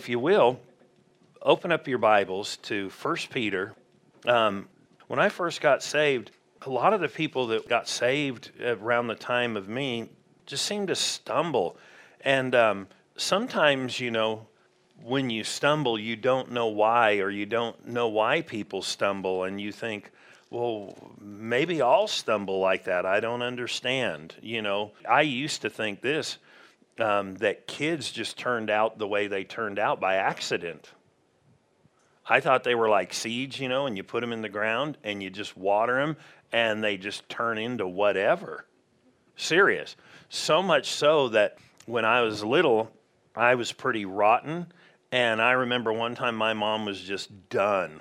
If you will, open up your Bibles to 1 Peter. Um, when I first got saved, a lot of the people that got saved around the time of me just seemed to stumble. And um, sometimes, you know, when you stumble, you don't know why, or you don't know why people stumble, and you think, well, maybe I'll stumble like that. I don't understand. You know, I used to think this um, that kids just turned out the way they turned out by accident. I thought they were like seeds, you know, and you put them in the ground and you just water them and they just turn into whatever. Serious. So much so that when I was little, I was pretty rotten. And I remember one time my mom was just done.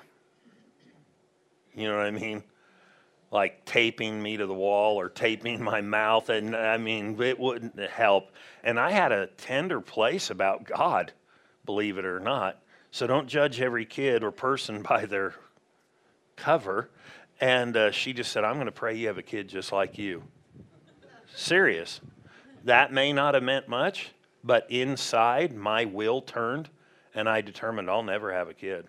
You know what I mean? Like taping me to the wall or taping my mouth. And I mean, it wouldn't help. And I had a tender place about God, believe it or not. So don't judge every kid or person by their cover. And uh, she just said, I'm going to pray you have a kid just like you. Serious. That may not have meant much, but inside, my will turned, and I determined I'll never have a kid.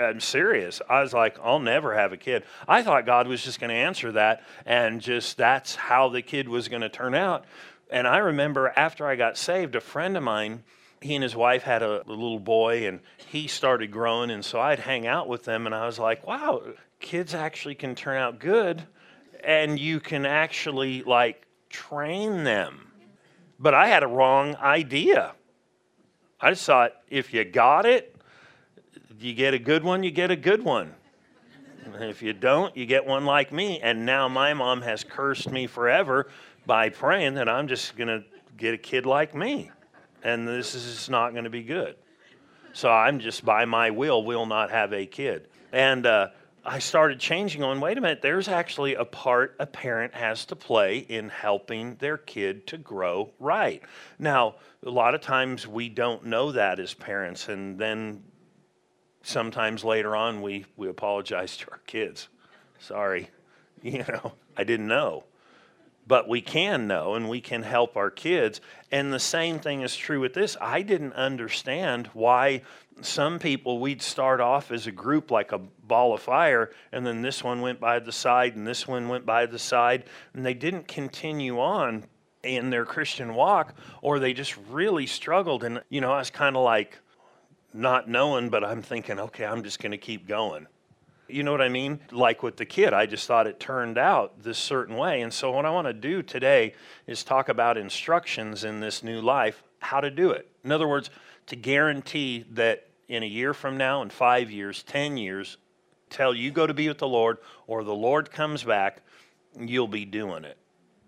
I'm serious. I was like, I'll never have a kid. I thought God was just going to answer that, and just that's how the kid was going to turn out. And I remember after I got saved, a friend of mine, he and his wife had a, little boy, and he started growing. And so I'd hang out with them, and I was like, wow, kids actually can turn out good, and you can actually like train them. But I had a wrong idea. I just thought if you got it, you get a good one, you get a good one. If you don't, you get one like me. And now my mom has cursed me forever by praying that I'm just going to get a kid like me. And this is not going to be good. So I'm just by my will, will not have a kid. And uh, I started changing on wait a minute, there's actually a part a parent has to play in helping their kid to grow right. Now, a lot of times we don't know that as parents, and then sometimes later on we, we apologize to our kids. Sorry, you know, I didn't know. But we can know and we can help our kids. And the same thing is true with this. I didn't understand why some people, we'd start off as a group like a ball of fire, and then this one went by the side and this one went by the side, and they didn't continue on in their Christian walk, or they just really struggled. And, you know, I was kind of like, not knowing, but I'm thinking, okay, I'm just going to keep going. You know what I mean? Like with the kid, I just thought it turned out this certain way. And so, what I want to do today is talk about instructions in this new life, how to do it. In other words, to guarantee that in a year from now, in five years, 10 years, till you go to be with the Lord or the Lord comes back, you'll be doing it,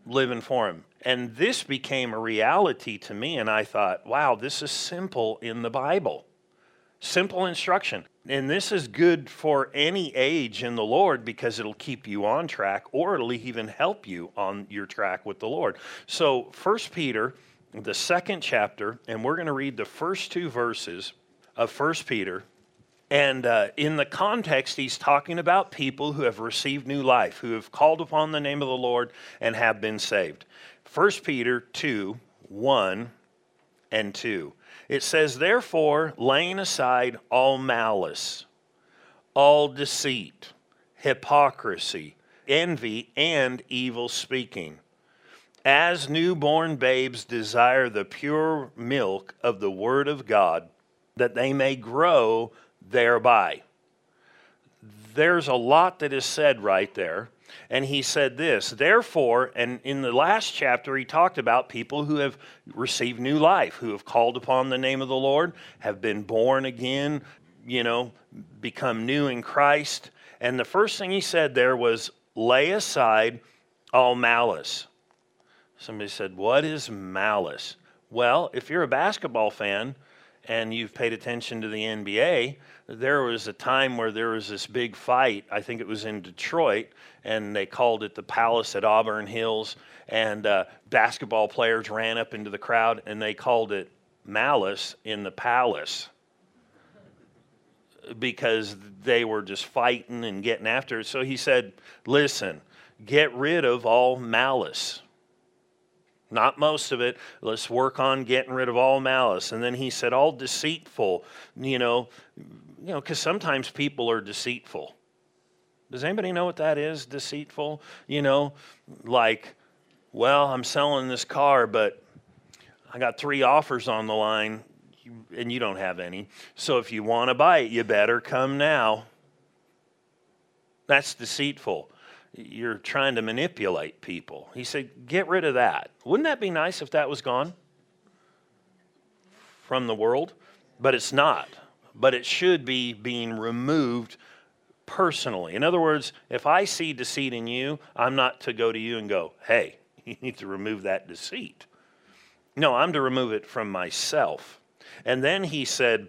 living for Him. And this became a reality to me, and I thought, wow, this is simple in the Bible. Simple instruction. And this is good for any age in the Lord because it'll keep you on track or it'll even help you on your track with the Lord. So, First Peter, the second chapter, and we're going to read the first two verses of First Peter. And uh, in the context, he's talking about people who have received new life, who have called upon the name of the Lord and have been saved. First Peter 2 1 and 2. It says, Therefore, laying aside all malice, all deceit, hypocrisy, envy, and evil speaking, as newborn babes desire the pure milk of the Word of God, that they may grow thereby. There's a lot that is said right there. And he said this, therefore, and in the last chapter, he talked about people who have received new life, who have called upon the name of the Lord, have been born again, you know, become new in Christ. And the first thing he said there was, lay aside all malice. Somebody said, What is malice? Well, if you're a basketball fan and you've paid attention to the NBA, there was a time where there was this big fight. I think it was in Detroit, and they called it the Palace at Auburn Hills. And uh, basketball players ran up into the crowd, and they called it Malice in the Palace because they were just fighting and getting after it. So he said, Listen, get rid of all malice. Not most of it. Let's work on getting rid of all malice. And then he said, all deceitful, you know, you know, because sometimes people are deceitful. Does anybody know what that is, deceitful? You know, like, well, I'm selling this car, but I got three offers on the line and you don't have any. So if you want to buy it, you better come now. That's deceitful you're trying to manipulate people. He said, get rid of that. Wouldn't that be nice if that was gone from the world? But it's not. But it should be being removed personally. In other words, if I see deceit in you, I'm not to go to you and go, hey, you need to remove that deceit. No, I'm to remove it from myself. And then he said,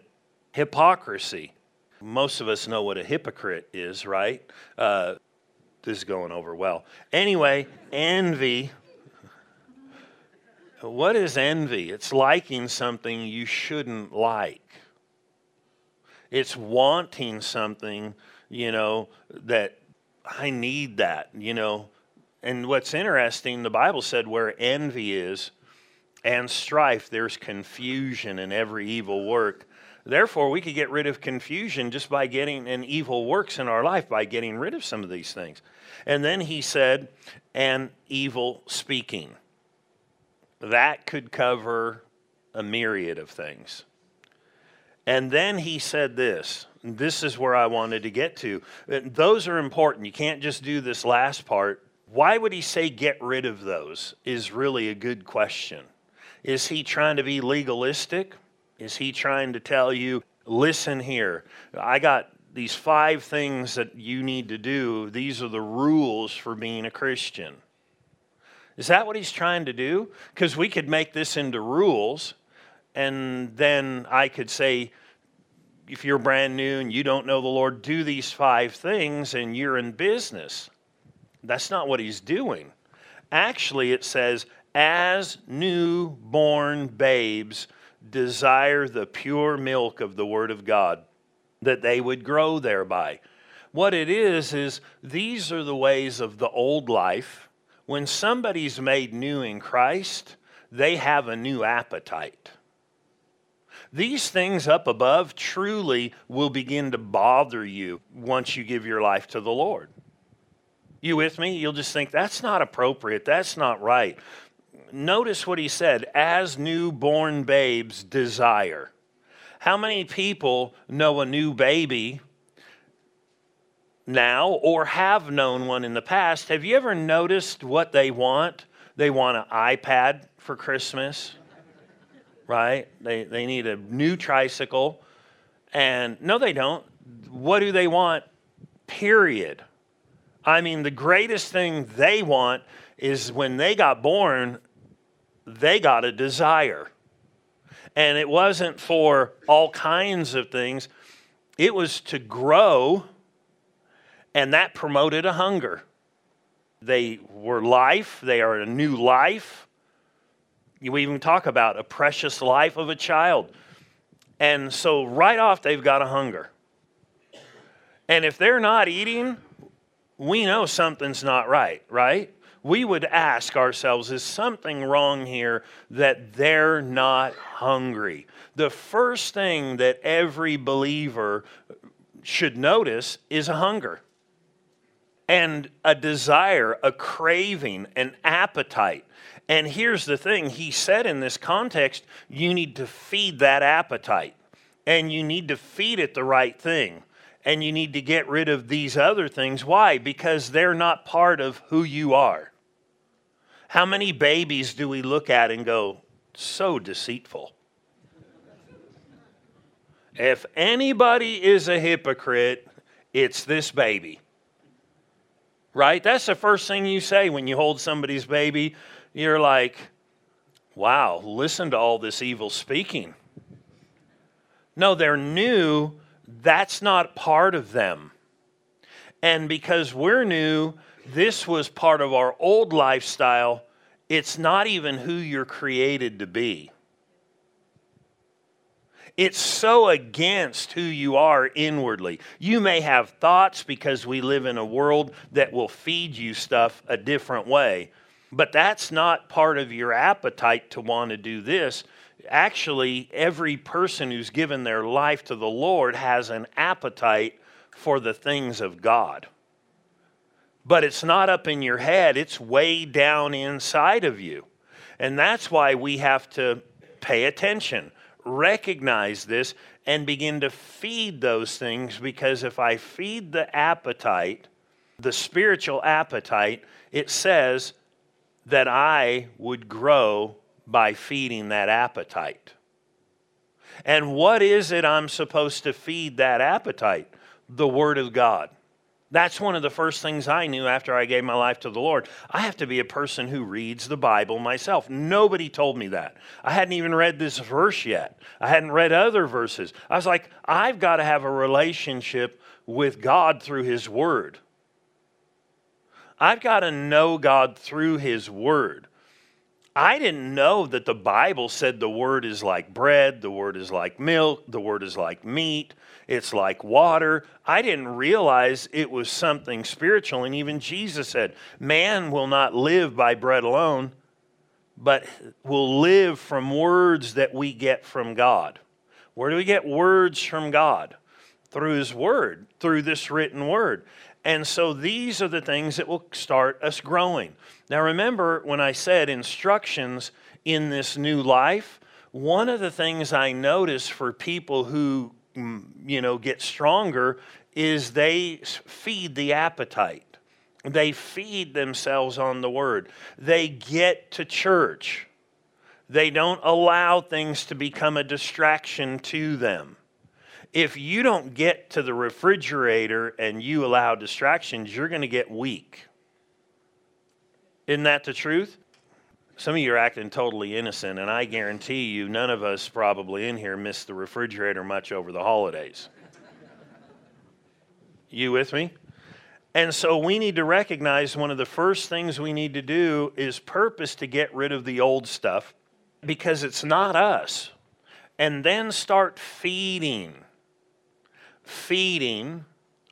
hypocrisy. Most of us know what a hypocrite is, right? Uh, this is going over well. Anyway, envy. What is envy? It's liking something you shouldn't like. It's wanting something, you know, that I need that, you know. And what's interesting, the Bible said where envy is and strife, there's confusion in every evil work. Therefore, we could get rid of confusion just by getting an evil works in our life, by getting rid of some of these things. And then he said, and evil speaking. That could cover a myriad of things. And then he said this. This is where I wanted to get to. Uh, those are important. You can't just do this last part. Why would he say get rid of those? Is really a good question. Is he trying to be legalistic? Is he trying to tell you, listen here, I got these five things that you need to do. These are the rules for being a Christian. Is that what he's trying to do? Because we could make this into rules, and then I could say, if you're brand new and you don't know the Lord, do these five things and you're in business. That's not what he's doing. Actually, it says, as newborn babes, desire the pure milk of the Word of God that they would grow thereby. What it is, is these are the ways of the old life. When somebody's made new in Christ, they have a new appetite. These things up above truly will begin to bother you once you give your life to the Lord. You with me? You'll just think that's not appropriate, that's not right. Notice what he said as newborn babes desire. How many people know a new baby now or have known one in the past? Have you ever noticed what they want? They want an iPad for Christmas, right? They, they need a new tricycle. And no, they don't. What do they want? Period. I mean, the greatest thing they want is when they got born, they got a desire. And it wasn't for all kinds of things, it was to grow, and that promoted a hunger. They were life, they are a new life. You even talk about a precious life of a child. And so, right off, they've got a hunger. And if they're not eating, we know something's not right, right? We would ask ourselves is something wrong here that they're not hungry? The first thing that every believer should notice is a hunger and a desire, a craving, an appetite. And here's the thing he said in this context you need to feed that appetite, and you need to feed it the right thing. And you need to get rid of these other things. Why? Because they're not part of who you are. How many babies do we look at and go, so deceitful? If anybody is a hypocrite, it's this baby. Right? That's the first thing you say when you hold somebody's baby. You're like, wow, listen to all this evil speaking. No, they're new. That's not part of them. And because we're new, this was part of our old lifestyle. It's not even who you're created to be. It's so against who you are inwardly. You may have thoughts because we live in a world that will feed you stuff a different way. But that's not part of your appetite to want to do this. Actually, every person who's given their life to the Lord has an appetite for the things of God. But it's not up in your head, it's way down inside of you. And that's why we have to pay attention, recognize this, and begin to feed those things because if I feed the appetite, the spiritual appetite, it says that I would grow by feeding that appetite. And what is it I'm supposed to feed that appetite? The Word of God. That's one of the first things I knew after I gave my life to the Lord. I have to be a person who reads the Bible myself. Nobody told me that. I hadn't even read this verse yet. I hadn't read other verses. I was like, I've got to have a relationship with God through His Word. I've got to know God through His Word. I didn't know that the Bible said the Word is like bread, the Word is like milk, the Word is like meat, it's like water. I didn't realize it was something spiritual. And even Jesus said, Man will not live by bread alone, but will live from words that we get from God. Where do we get words from God? Through His Word, through this written Word. And so these are the things that will start us growing. Now, remember when I said instructions in this new life? One of the things I notice for people who, mm, you know, get stronger is they feed the appetite. They feed themselves on the word. They get to church. They don't allow things to become a distraction to them if you don't get to the refrigerator and you allow distractions, you're going to get weak. Isn't that the truth? Some of you are acting totally innocent, and I guarantee you, none of us probably in here missed the refrigerator much over the holidays. you with me? And so we need to recognize one of the first things we need to do is purpose to get rid of the old stuff because it's not us. And then start feeding feeding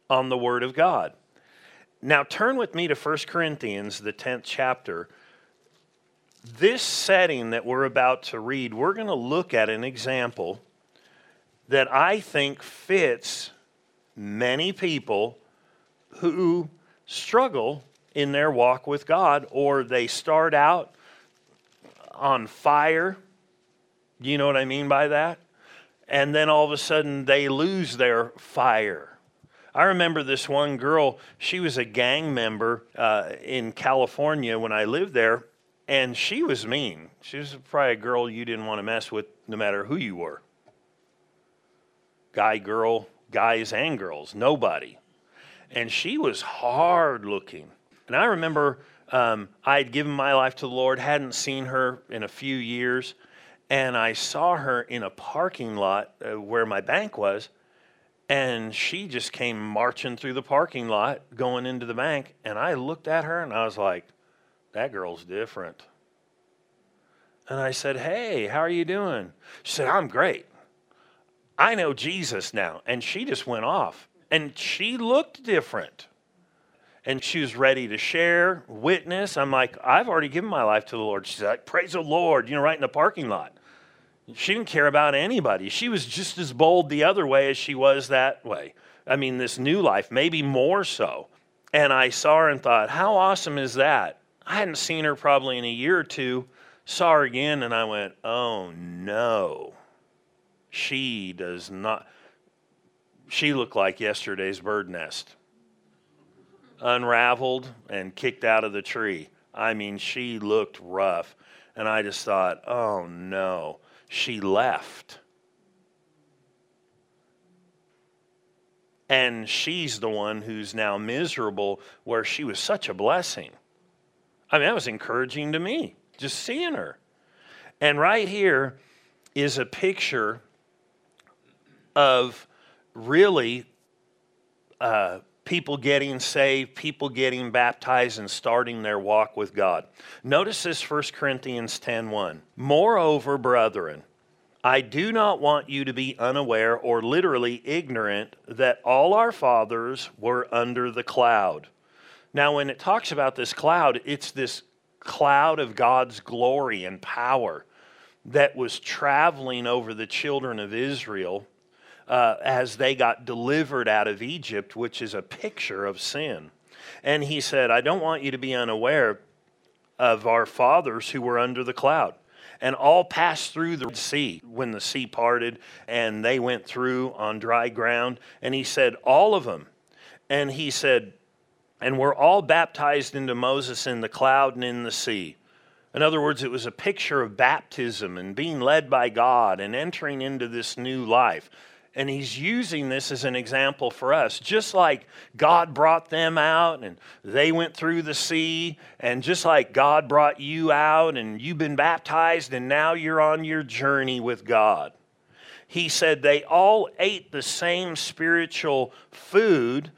on the Word of God. Now, turn with me to 1 Corinthians, the 10th chapter. This setting that we're about to read, we're going to look at an example that I think fits many people who struggle in their walk with God, or they start out on fire. You know what I mean by that? And then all of a sudden they lose their fire. I remember this one girl, she was a gang member uh, in California when I lived there, and she was mean. She was probably a girl you didn't want to mess with no matter who you were guy, girl, guys, and girls, nobody. And she was hard looking. And I remember um, I had given my life to the Lord, hadn't seen her in a few years and I saw her in a parking lot uh, where my bank was, and she just came marching through the parking lot going into the bank. And I looked at her and I was like, that girl's different. And I said, Hey, how are you doing? She said, I'm great. I know Jesus now. And she just went off. And she looked different. And she was ready to share, witness. I'm like, I've already given my life to the Lord. She's like, Praise the Lord, you know, right in the parking lot. She didn't care about anybody. She was just as bold the other way as she was that way. I mean, this new life, maybe more so. And I saw her and thought, how awesome is that? I hadn't seen her probably in a year or two. Saw her again, and I went, oh no. She does not. She looked like yesterday's bird nest. Unraveled and kicked out of the tree. I mean, she looked rough. And I just thought, oh no she left. And she's the one who's now miserable where she was such a blessing. I mean, that was encouraging to me, just seeing her. And right here is a picture of really uh, people getting saved, people getting baptized and starting their walk with God. Notice this 1 Corinthians 10:1. Moreover, brethren, I do not want you to be unaware or literally ignorant that all our fathers were under the cloud. Now, when it talks about this cloud, it's this cloud of God's glory and power that was traveling over the children of Israel uh, as they got delivered out of Egypt, which is a picture of sin. And he said, I don't want you to be unaware of our fathers who were under the cloud. And all passed through the sea when the sea parted and they went through on dry ground. And he said, All of them. And he said, And we're all baptized into Moses in the cloud and in the sea. In other words, it was a picture of baptism and being led by God and entering into this new life. And he's using this as an example for us. Just like God brought them out and they went through the sea, and just like God brought you out and you've been baptized and now you're on your journey with God. He said they all ate the same spiritual food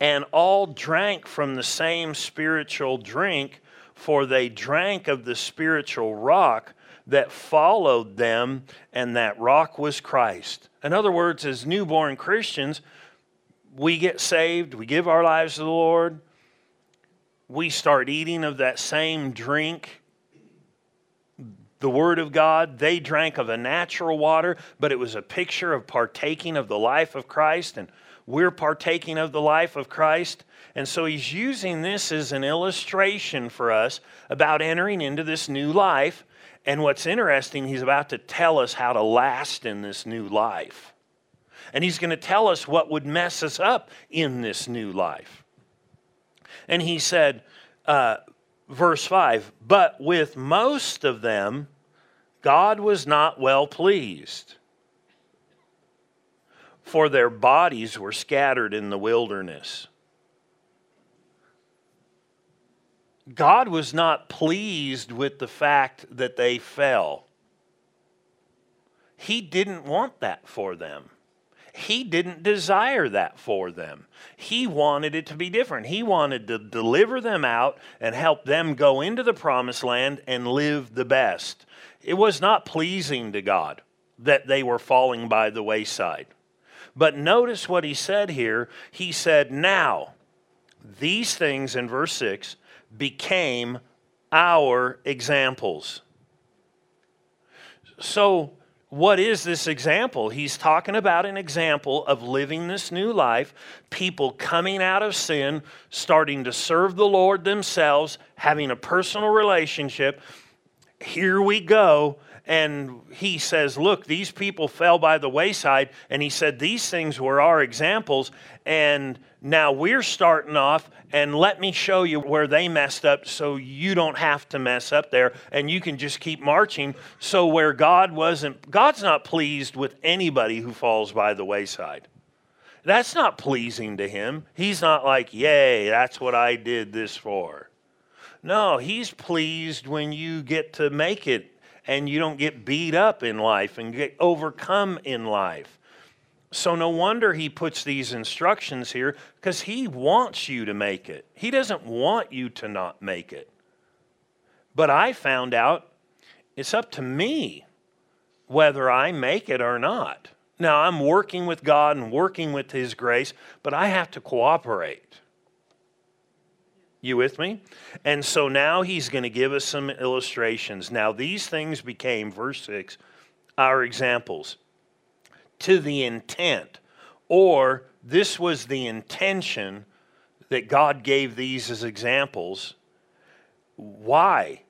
and all drank from the same spiritual drink for they drank of the spiritual rock that followed them, and that rock was Christ. In other words, as newborn Christians, we get saved, we give our lives to the Lord, we start eating of that same drink, the Word of God. They drank of a natural water, but it was a picture of partaking of the life of Christ, and we're partaking of the life of Christ. And so he's using this as an illustration for us about entering into this new life. And what's interesting, he's about to tell us how to last in this new life. And he's going to tell us what would mess us up in this new life. And he said, uh, verse 5 But with most of them, God was not well pleased, for their bodies were scattered in the wilderness. God was not pleased with the fact that they fell. He didn't want that for them. He didn't desire that for them. He wanted it to be different. He wanted to deliver them out and help them go into the promised land and live the best. It was not pleasing to God that they were falling by the wayside. But notice what he said here. He said, Now, these things in verse 6 became our examples. So, what is this example? He's talking about an example of living this new life, people coming out of sin, starting to serve the Lord themselves, having a personal relationship. Here we go and he says, Look, these people fell by the wayside. And he said, These things were our examples. And now we're starting off, and let me show you where they messed up so you don't have to mess up there. And you can just keep marching. So, where God wasn't, God's not pleased with anybody who falls by the wayside. That's not pleasing to him. He's not like, Yay, that's what I did this for. No, he's pleased when you get to make it and you don't get beat up in life and get overcome in life. So, no wonder he puts these instructions here because he wants you to make it. He doesn't want you to not make it. But I found out it's up to me whether I make it or not. Now, I'm working with God and working with His grace, but I have to cooperate. You with me? And so now he's going to give us some illustrations. Now, these things became, verse 6, our examples to the intent, or this was the intention that God gave these as examples. Why?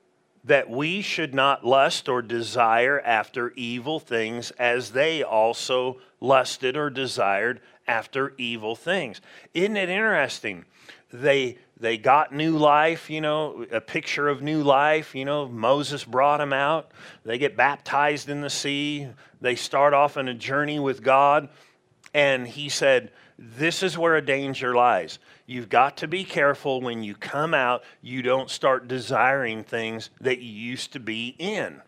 That we should not lust or desire after evil things as they also lusted or desired after evil things. Isn't it interesting? They they got new life, you know, a picture of new life. You know, Moses brought them out. They get baptized in the sea. They start off on a journey with God. And he said, This is where a danger lies. You've got to be careful when you come out, you don't start desiring things that you used to be in.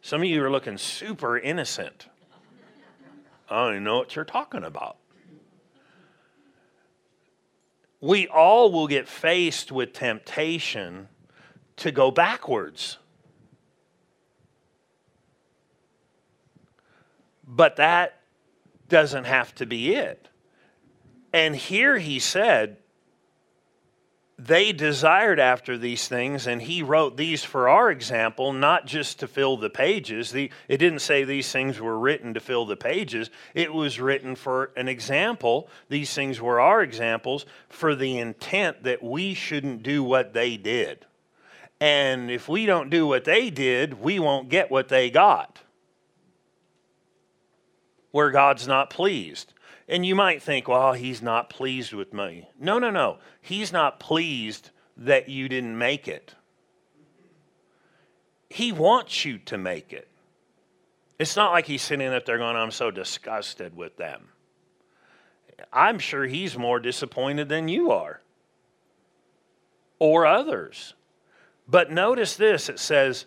Some of you are looking super innocent. I don't even know what you're talking about we all will get faced with temptation to go backwards. But that doesn't have to be it. And here he said, they desired after these things, and he wrote these for our example, not just to fill the pages. The, it didn't say these things were written to fill the pages, it was written for an example. These things were our examples for the intent that we shouldn't do what they did. And if we don't do what they did, we won't get what they got. Where God's not pleased. And you might think, well, he's not pleased with me. No, no, no. He's not pleased that you didn't make it. He wants you to make it. It's not like he's sitting up there going, I'm so disgusted with them. I'm sure he's more disappointed than you are or others. But notice this it says,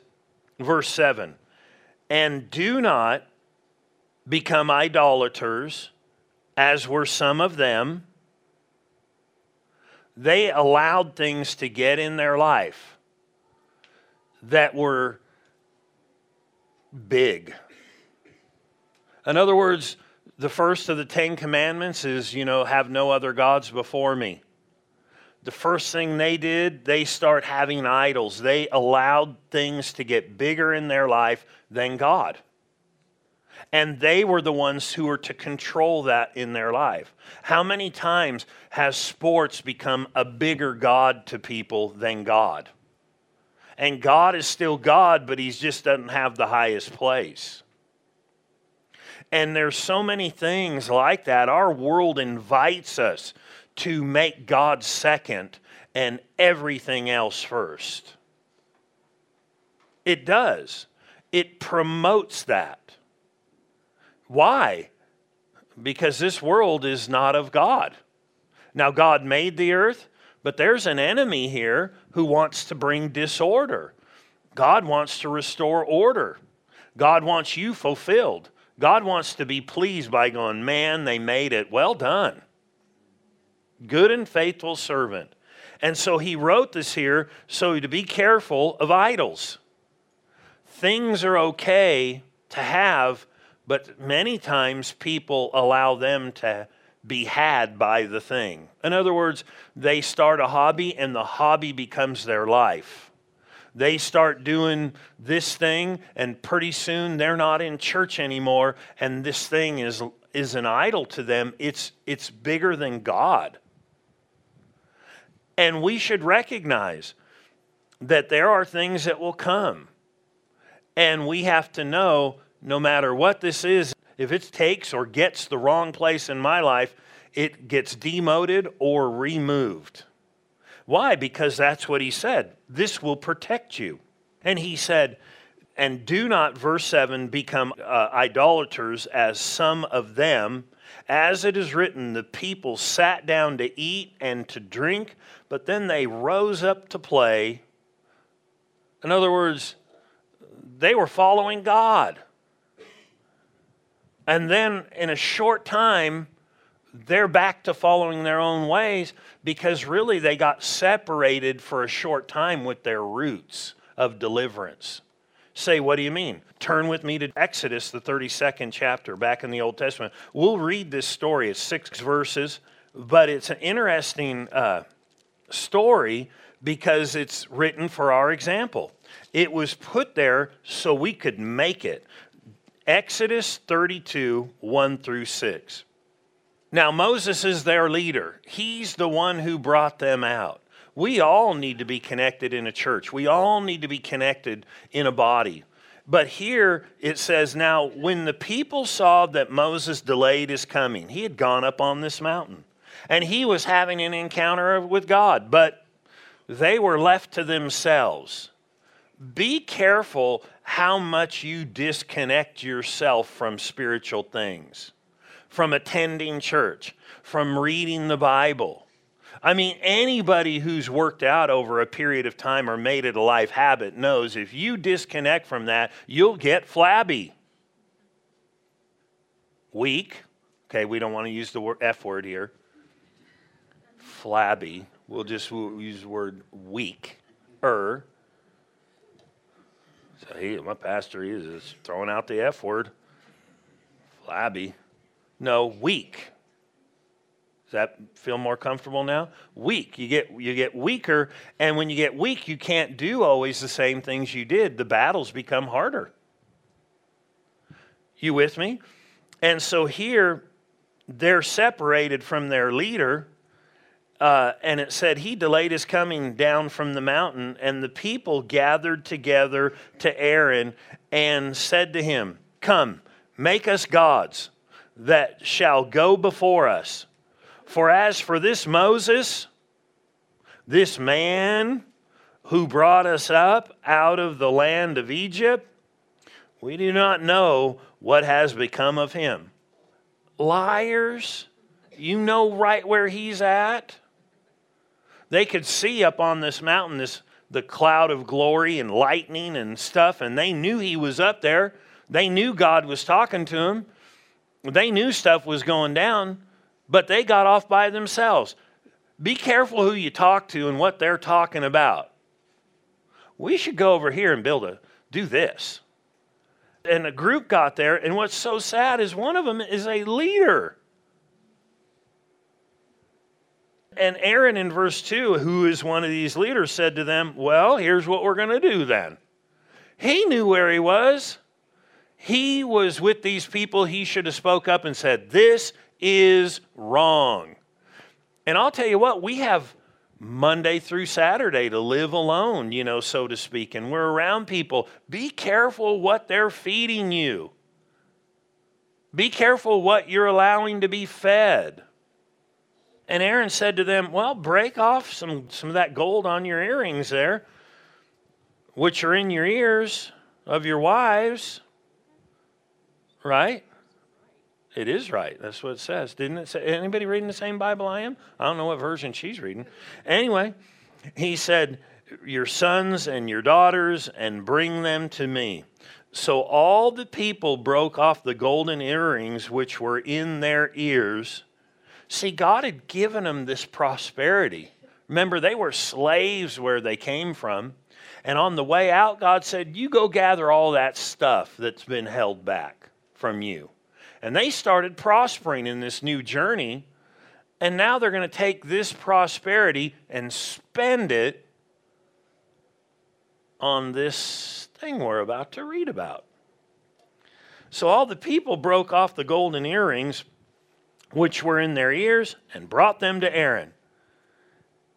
verse 7 and do not become idolaters as were some of them. They allowed things to get in their life that were big. In other words, the first of the Ten Commandments is, you know, have no other gods before me. The first thing they did, they start having idols. They allowed things to get bigger in their life than God and they were the ones who were to control that in their life. How many times has sports become a bigger God to people than God? And God is still God, but He just doesn't have the highest place. And there's so many things like that. Our world invites us to make God second and everything else first. It does. It promotes that. Why? Because this world is not of God. Now, God made the earth, but there's an enemy here who wants to bring disorder. God wants to restore order. God wants you fulfilled. God wants to be pleased by going, man, they made it. Well done. Good and faithful servant. And so he wrote this here so to be careful of idols. Things are okay to have, but many times people allow them to be had by the thing. In other words, they start a hobby and the hobby becomes their life. They start doing this thing, and pretty soon they're not in church anymore, and this thing is, is an idol to them. It's, it's bigger than God. And we should recognize that there are things that will come. And we have to know no matter what this is, if it takes or gets the wrong place in my life, it gets demoted or removed. Why? Because that's what he said. This will protect you. And he said, and do not, verse 7, become uh, idolaters as some of them. As it is written, the people sat down to eat and to drink, but then they rose up to play. In other words, they were following God. And then in a short time, they're back to following their own ways because really they got separated for a short time with their roots of deliverance. Say, what do you mean? Turn with me to Exodus, the 32nd chapter, back in the Old Testament. We'll read this story. It's six verses, but it's an interesting uh, story because it's written for our example. It was put there so we could make it. Exodus 32, 1 through 6. Now, Moses is their leader, he's the one who brought them out. We all need to be connected in a church, we all need to be connected in a body. But here it says, Now, when the people saw that Moses delayed his coming, he had gone up on this mountain and he was having an encounter with God, but they were left to themselves. Be careful how much you disconnect yourself from spiritual things, from attending church, from reading the Bible. I mean, anybody who's worked out over a period of time or made it a life habit knows if you disconnect from that, you'll get flabby. Weak. Okay, we don't want to use the F word here. Flabby. We'll just use the word weak. Er he, my pastor, he is throwing out the F word. Flabby. No, weak. Does that feel more comfortable now? Weak. You get you get weaker, and when you get weak, you can't do always the same things you did. The battles become harder. You with me? And so here, they're separated from their leader, uh, and it said he delayed his coming down from the mountain, and the people gathered together to Aaron and said to him, "Come, make us gods that shall go before us." For as for this Moses, this man who brought us up out of the land of Egypt, we do not know what has become of him. Liars, you know right where he's at. They could see up on this mountain this the cloud of glory and lightning and stuff, and they knew he was up there. They knew God was talking to him. They knew stuff was going down but they got off by themselves. Be careful who you talk to and what they're talking about. We should go over here and build a do this. And a group got there, and what's so sad is one of them is a leader. And Aaron in verse 2, who is one of these leaders, said to them, Well, here's what we're going to do then. He knew where he was. He was with these people. He should have spoke up and said, This is wrong. And I'll tell you what, we have Monday through Saturday to live alone, you know, so to speak, and we're around people. Be careful what they're feeding you. Be careful what you're allowing to be fed. And Aaron said to them, Well, break off some, some of that gold on your earrings there, which are in your ears of your wives, right? It is right. That's what it says. Didn't it say? Anybody reading the same Bible I am? I don't know what version she's reading. Anyway, he said, Your sons and your daughters, and bring them to me. So all the people broke off the golden earrings which were in their ears. See, God had given them this prosperity. Remember, they were slaves where they came from. And on the way out, God said, You go gather all that stuff that's been held back from you. And they started prospering in this new journey. And now they're going to take this prosperity and spend it on this thing we're about to read about. So all the people broke off the golden earrings which were in their ears and brought them to Aaron.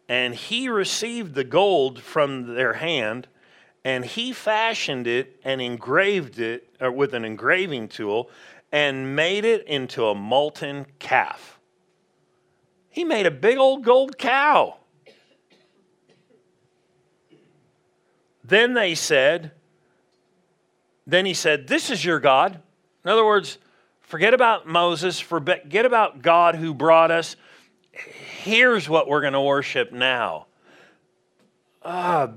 And he received the gold from their hand, and he fashioned it and engraved it uh, with an engraving tool and made it into a molten calf. He made a big old gold cow. Then they said, then he said, This is your God. In other words, forget about Moses, forget about God who brought us. Here's what we're going to worship now. Uh,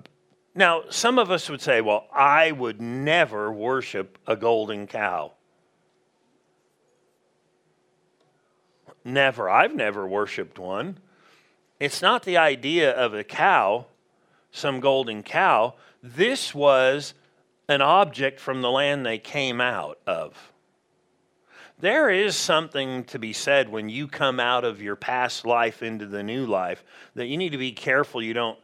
now, some of us would say, Well, I would never worship a golden cow. Never. I've never worshiped one. It's not the idea of a cow, some golden cow. This was an object from the land they came out of. There is something to be said when you come out of your past life into the new life that you need to be careful you don't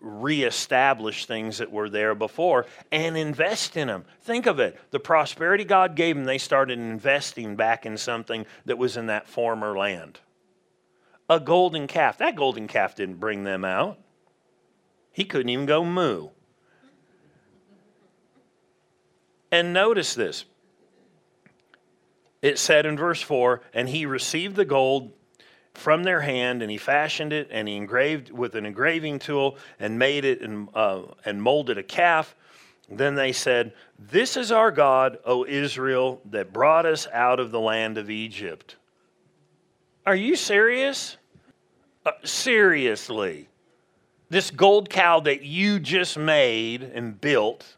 reestablish things that were there before and invest in them. Think of it. The prosperity God gave them, they started investing back in something that was in that former land. A golden calf. That golden calf didn't bring them out. He couldn't even go moo. And notice this. It said in verse 4 and he received the gold from their hand, and he fashioned it, and he engraved with an engraving tool, and made it and, uh, and molded a calf. Then they said, This is our God, O Israel, that brought us out of the land of Egypt. Are you serious? Uh, seriously. This gold cow that you just made and built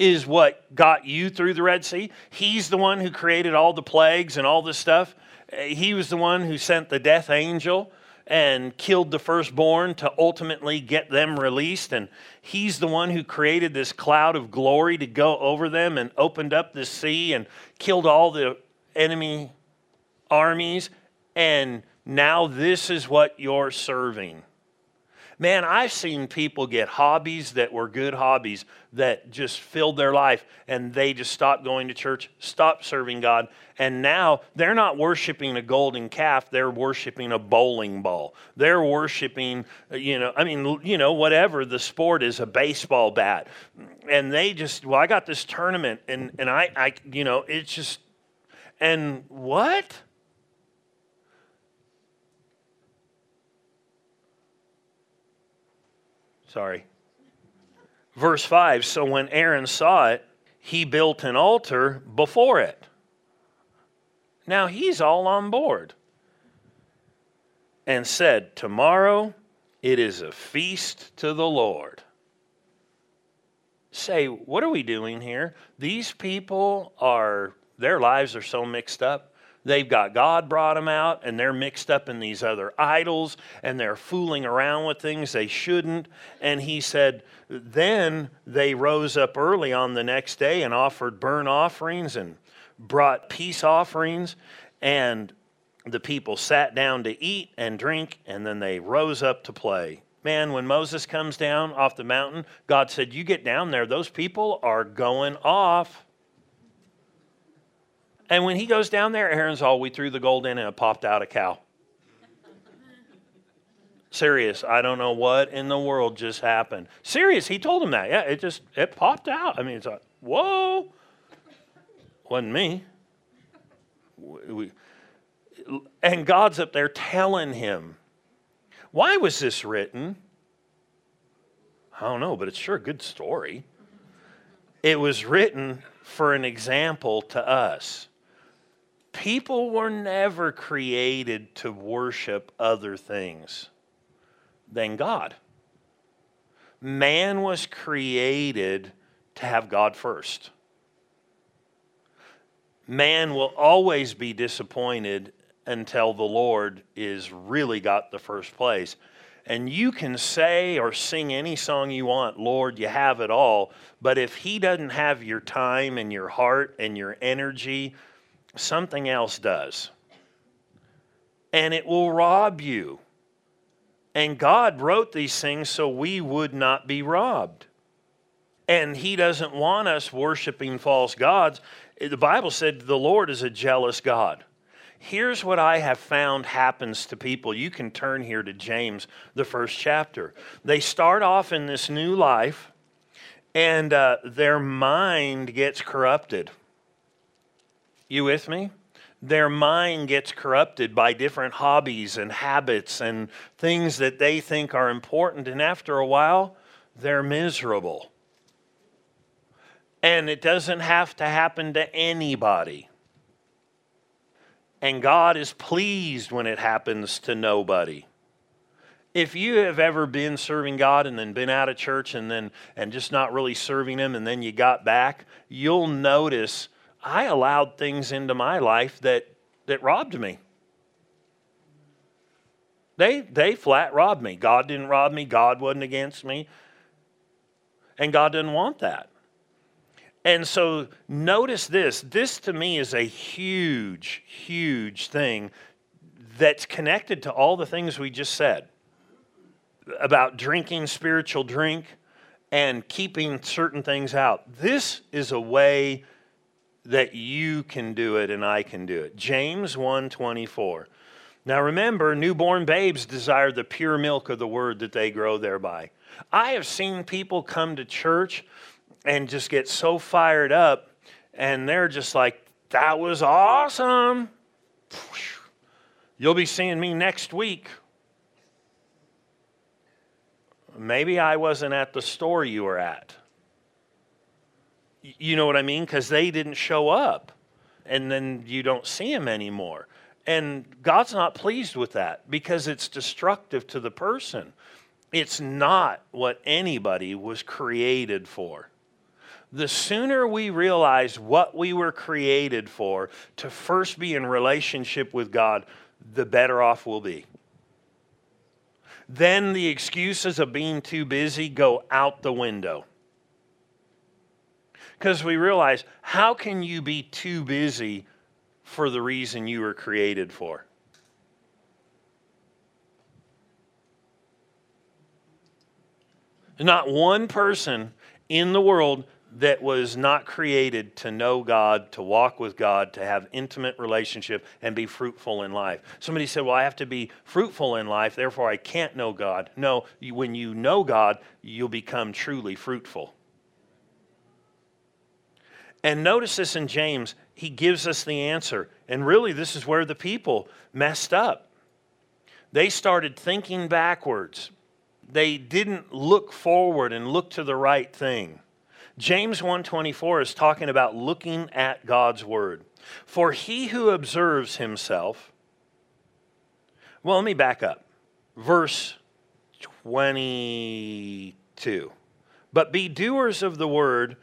is what got you through the Red Sea. He's the one who created all the plagues and all this stuff. Eh, he was the one who sent the death angel and killed the firstborn to ultimately get them released. And he's the one who created this cloud of glory to go over them and opened up the sea and killed all the enemy armies. And Now this is what you're serving. Man, I've seen people get hobbies that were good hobbies that just filled their life and they just stopped going to church, stopped serving God, and now they're not worshiping a golden calf, they're worshiping a bowling ball. They're worshiping, you know, I mean, you know, whatever the sport is, a baseball bat. And they just, well, I got this tournament and, and I, I, you know, it's just, and what? Sorry. Verse 5 So when Aaron saw it, he built an altar before it. Now he's all on board. And said, Tomorrow it is a feast to the Lord. Say, what are we doing here? These people are, their lives are so mixed up. They've got God brought them out and they're mixed up in these other idols and they're fooling around with things they shouldn't. And he said, Then they rose up early on the next day and offered burnt offerings and brought peace offerings. And the people sat down to eat and drink and then they rose up to play. Man, when Moses comes down off the mountain, God said, You get down there, those people are going off. And when he goes down there, Aaron's all, we threw the gold in and it popped out a cow. Serious. I don't know what in the world just happened. Serious. He told him that. Yeah, it just, it popped out. I mean, it's like, whoa. Wasn't me. We, and God's up there telling him. Why was this written? I don't know, but it's sure a good story. It was written for an example to us people were never created to worship other things than God. Man was created to have God first. Man will always be disappointed until the Lord is really got the first place. And you can say or sing any song you want, Lord, you have it all. But if He doesn't have your time and your heart and your energy something else does. And it will rob you. And God wrote these things so we would not be robbed. And He doesn't want us worshiping false gods. The Bible said the Lord is a jealous God. Here's what I have found happens to people. You can turn here to James, the first chapter. They start off in this new life, and uh, their mind gets corrupted you with me? Their mind gets corrupted by different hobbies and habits and things that they think are important, and after a while, they're miserable. And it doesn't have to happen to anybody. And God is pleased when it happens to nobody. If you have ever been serving God and then been out of church and then and just not really serving him and then you got back, you'll notice I allowed things into my life that, that robbed me. They, they flat robbed me. God didn't rob me, God wasn't against me. And God didn't want that. And so notice this this to me is a huge, huge thing that's connected to all the things we just said about drinking spiritual drink and keeping certain things out. This is a way that you can do it and I can do it. James 1:24. Now remember, newborn babes desire the pure milk of the word that they grow thereby. I have seen people come to church and just get so fired up and they're just like, that was awesome. You'll be seeing me next week. Maybe I wasn't at the store you were at. You know what I mean? Because they didn't show up. And then you don't see them anymore. And God's not pleased with that because it's destructive to the person. It's not what anybody was created for. The sooner we realize what we were created for, to first be in relationship with God, the better off we'll be. Then the excuses of being too busy go out the window because we realize how can you be too busy for the reason you were created for? Not one person in the world that was not created to know God, to walk with God, to have intimate relationship and be fruitful in life. Somebody said, "Well, I have to be fruitful in life, therefore I can't know God." No, when you know God, you'll become truly fruitful. And notice this in James, he gives us the answer. And really this is where the people messed up. They started thinking backwards. They didn't look forward and look to the right thing. James 1:24 is talking about looking at God's word. For he who observes himself Well, let me back up. Verse 22. But be doers of the word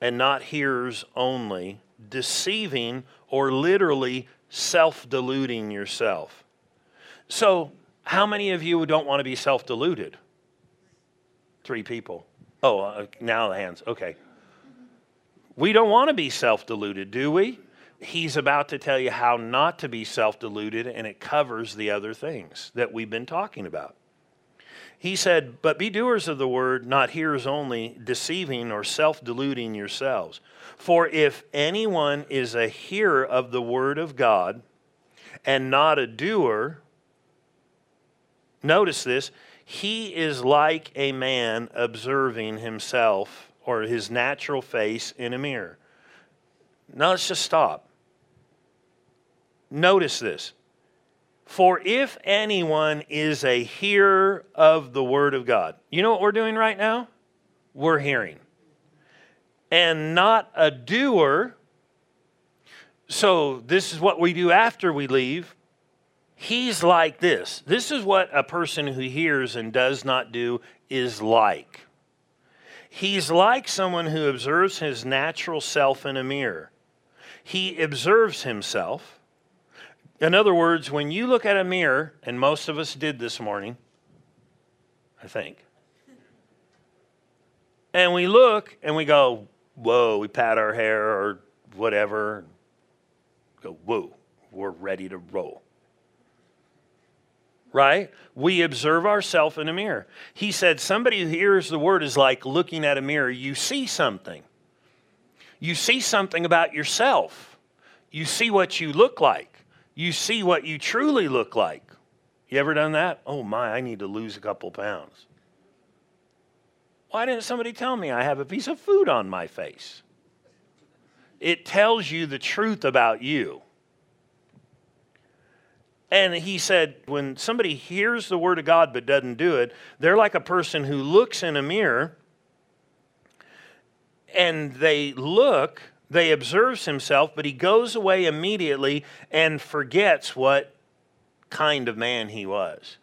and not hearers only, deceiving or literally self-deluding yourself. So, how many of you don't want to be self-deluded? Three people. Oh, uh, now the hands. Okay. We don't want to be self deluded, do we? He's about to tell you how not to be self deluded, and it covers the other things that we've been talking about. He said, But be doers of the word, not hearers only, deceiving or self deluding yourselves. For if anyone is a hearer of the word of God and not a doer, notice this, he is like a man observing himself or his natural face in a mirror. Now let's just stop. Notice this. For if anyone is a hearer of the word of God, you know what we're doing right now? We're hearing. And not a doer. So, this is what we do after we leave he's like this. This is what a person who hears and does not do is like. He's like someone who observes his natural self in a mirror. He observes himself. In other words, when you look at a mirror, and most of us did this morning, I think, and we look and we go, whoa, we pat our hair or whatever, go, whoa, we're ready to roll right? We observe ourselves in a mirror. He said, Somebody who hears the word is like looking at a mirror. You see something. You see something about yourself. You see what you look like. You see what you truly look like. You ever done that? Oh my, I need to lose a couple pounds. Why didn't somebody tell me I have a piece of food on my face? It tells you the truth about you. And he said, when somebody hears the word of God but doesn't do it, they're like a person who looks in a mirror and they look, they observes himself, but he goes away immediately and forgets what kind of man he was.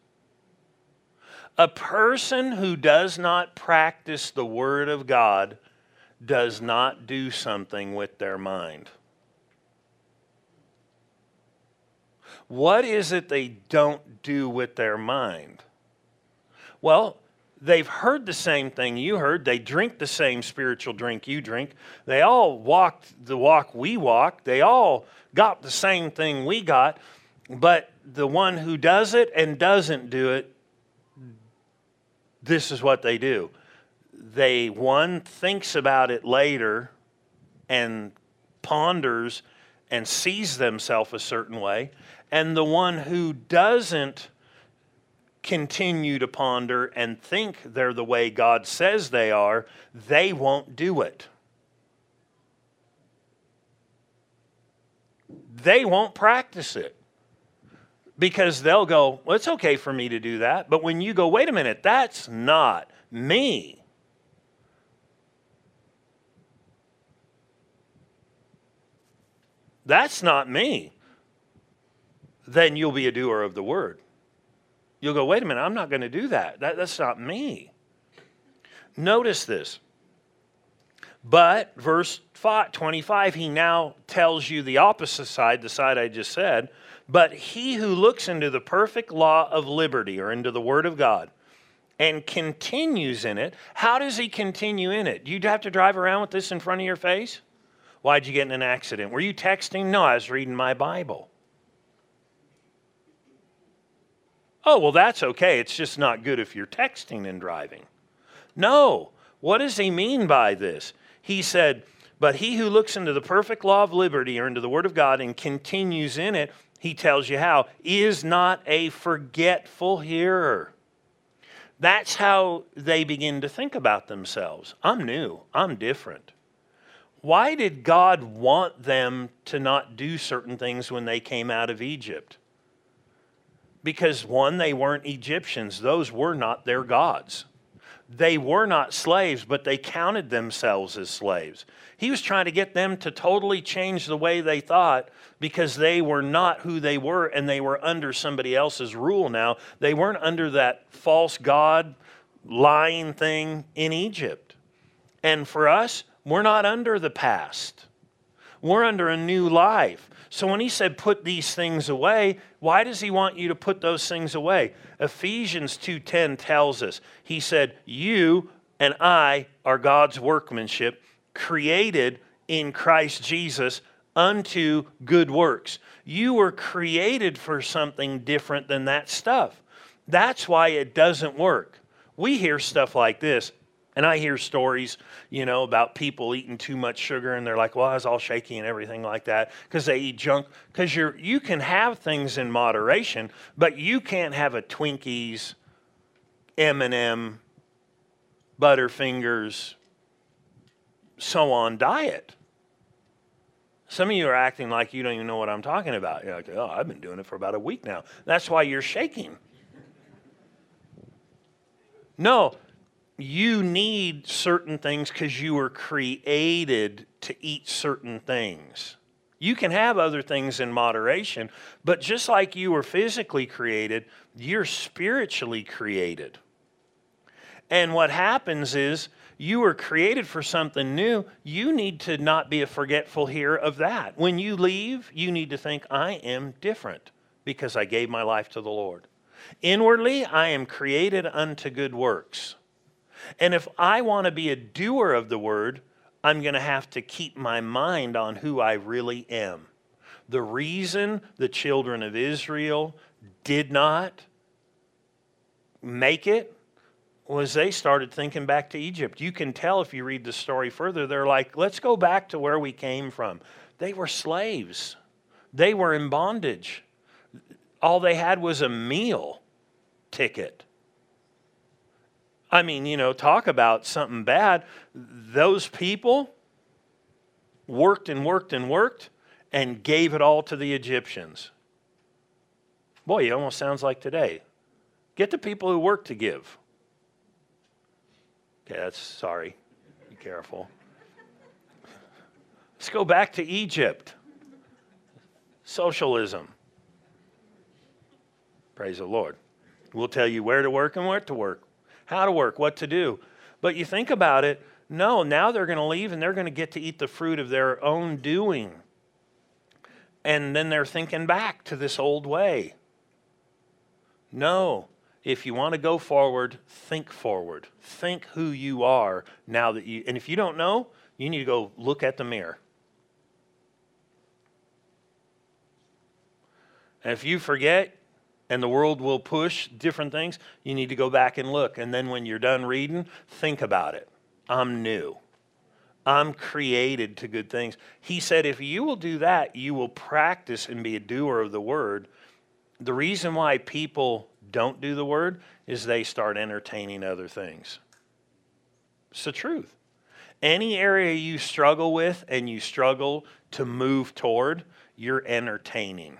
A person who does not practice the word of God does not do something with their mind. What is it they don't do with their mind? Well, they've heard the same thing you heard. They drink the same spiritual drink you drink. They all walked the walk we walk. They all got the same thing we got. But the one who does it and doesn't do it, this is what they do. They, one, thinks about it later and ponders and sees themselves a certain way and the one who doesn't continue to ponder and think they're the way God says they are, they won't do it. They won't practice it because they'll go, Well, it's okay for me to do that. But when you go, Wait a minute, that's not me. That's not me then you'll be a doer of the word. You'll go, wait a minute, I'm not going to do that. that. That's not me. Notice this. But, verse 25, he now tells you the opposite side, the side I just said. But he who looks into the perfect law of liberty, or into the word of God, and continues in it, how does he continue in it? Do you have to drive around with this in front of your face? Why'd you get in an accident? Were you texting? No, I was reading my Bible. Oh, well, that's okay. It's just not good if you're texting and driving. No. What does he mean by this? He said, But he who looks into the perfect law of liberty or into the word of God and continues in it, he tells you how, is not a forgetful hearer. That's how they begin to think about themselves. I'm new, I'm different. Why did God want them to not do certain things when they came out of Egypt? Because one, they weren't Egyptians, those were not their gods. They were not slaves, but they counted themselves as slaves. He was trying to get them to totally change the way they thought because they were not who they were and they were under somebody else's rule now. They weren't under that false God lying thing in Egypt. And for us, we're not under the past. We're under a new life. So when he said put these things away, why does he want you to put those things away? Ephesians 2:10 tells us. He said, "You and I are God's workmanship, created in Christ Jesus unto good works." You were created for something different than that stuff. That's why it doesn't work. We hear stuff like this. And I hear stories, you know, about people eating too much sugar and they're like, well, I was all shaky and everything like that because they eat junk. Because you're you can have things in moderation, but you can't have a Twinkies, M&M, Butterfingers, so on diet. Some of you are acting like you don't even know what I'm talking about. You're like, oh, I've been doing it for about a week now. That's why you're shaking. No, you need certain things because you were created to eat certain things. You can have other things in moderation, but just like you were physically created, you're spiritually created. And what happens is you were created for something new. You need to not be a forgetful hearer of that. When you leave, you need to think, I am different because I gave my life to the Lord. Inwardly, I am created unto good works. And if I want to be a doer of the word, I'm going to have to keep my mind on who I really am. The reason the children of Israel did not make it was they started thinking back to Egypt. You can tell if you read the story further, they're like, let's go back to where we came from. They were slaves, they were in bondage. All they had was a meal ticket. I mean, you know, talk about something bad. Those people worked and worked and worked and gave it all to the Egyptians. Boy, it almost sounds like today. Get the people who work to give. Okay, that's sorry. Be careful. Let's go back to Egypt. Socialism. Praise the Lord. We'll tell you where to work and where to work how to work, what to do. But you think about it, no, now they're going to leave and they're going to get to eat the fruit of their own doing. And then they're thinking back to this old way. No, if you want to go forward, think forward. Think who you are now that you, and if you don't know, you need to go look at the mirror. And if you forget, and the world will push different things, you need to go back and look. And then when you're done reading, think about it. I'm new. I'm created to good things. He said, if you will do that, you will practice and be a doer of the word. The reason why people don't do the word is they start entertaining other things. It's the truth. Any area you struggle with and you struggle to move toward, you're entertaining.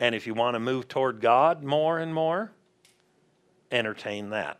And if you want to move toward God more and more, entertain that.